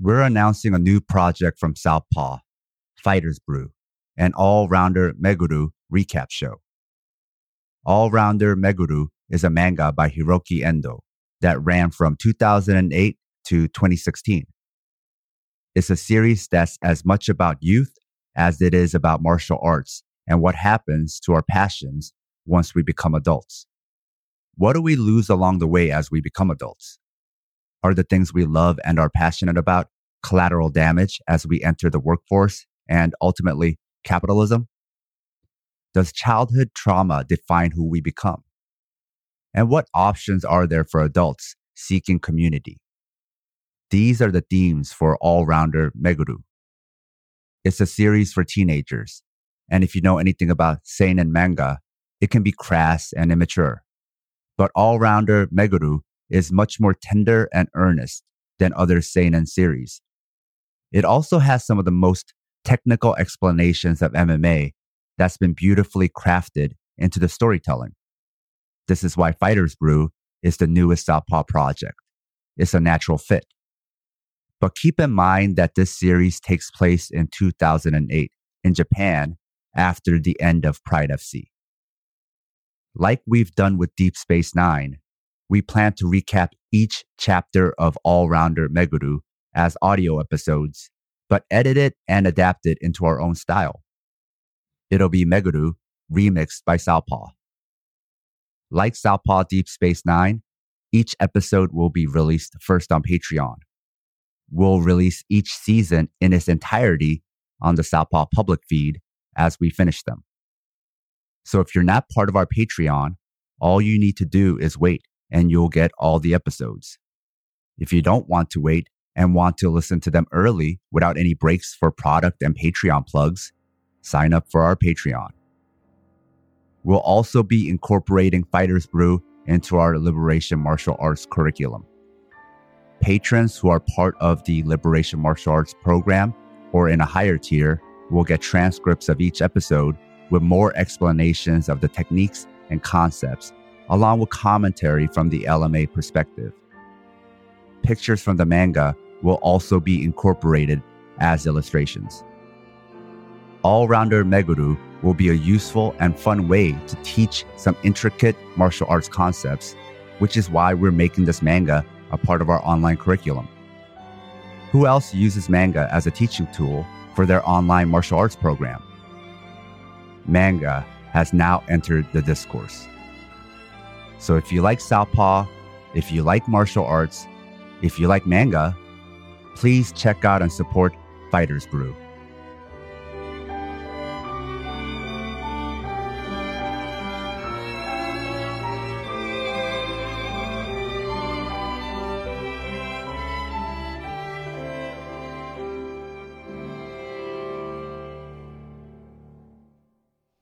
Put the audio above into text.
we're announcing a new project from Southpaw, Fighters Brew, an all-rounder Meguru recap show. All-rounder Meguru is a manga by Hiroki Endo that ran from 2008 to 2016. It's a series that's as much about youth as it is about martial arts and what happens to our passions once we become adults. What do we lose along the way as we become adults? Are the things we love and are passionate about collateral damage as we enter the workforce and ultimately capitalism? Does childhood trauma define who we become? And what options are there for adults seeking community? These are the themes for All Rounder Meguru. It's a series for teenagers. And if you know anything about seinen manga, it can be crass and immature. But All Rounder Meguru is much more tender and earnest than other seinen series. It also has some of the most technical explanations of MMA that's been beautifully crafted into the storytelling. This is why Fighters Brew is the newest Southpaw project. It's a natural fit. But keep in mind that this series takes place in 2008 in Japan after the end of Pride FC. Like we've done with Deep Space Nine, we plan to recap each chapter of All Rounder Meguru as audio episodes, but edit it and adapt it into our own style. It'll be Meguru remixed by Southpaw. Like Southpaw Deep Space Nine, each episode will be released first on Patreon. We'll release each season in its entirety on the Southpaw public feed as we finish them. So if you're not part of our Patreon, all you need to do is wait and you'll get all the episodes. If you don't want to wait and want to listen to them early without any breaks for product and Patreon plugs, sign up for our Patreon. We'll also be incorporating Fighters Brew into our Liberation Martial Arts curriculum. Patrons who are part of the Liberation Martial Arts program or in a higher tier will get transcripts of each episode with more explanations of the techniques and concepts, along with commentary from the LMA perspective. Pictures from the manga will also be incorporated as illustrations. All Rounder Meguru will be a useful and fun way to teach some intricate martial arts concepts, which is why we're making this manga a part of our online curriculum. Who else uses manga as a teaching tool for their online martial arts program? manga has now entered the discourse. So if you like Southpaw, if you like martial arts, if you like manga, please check out and support Fighters Brew.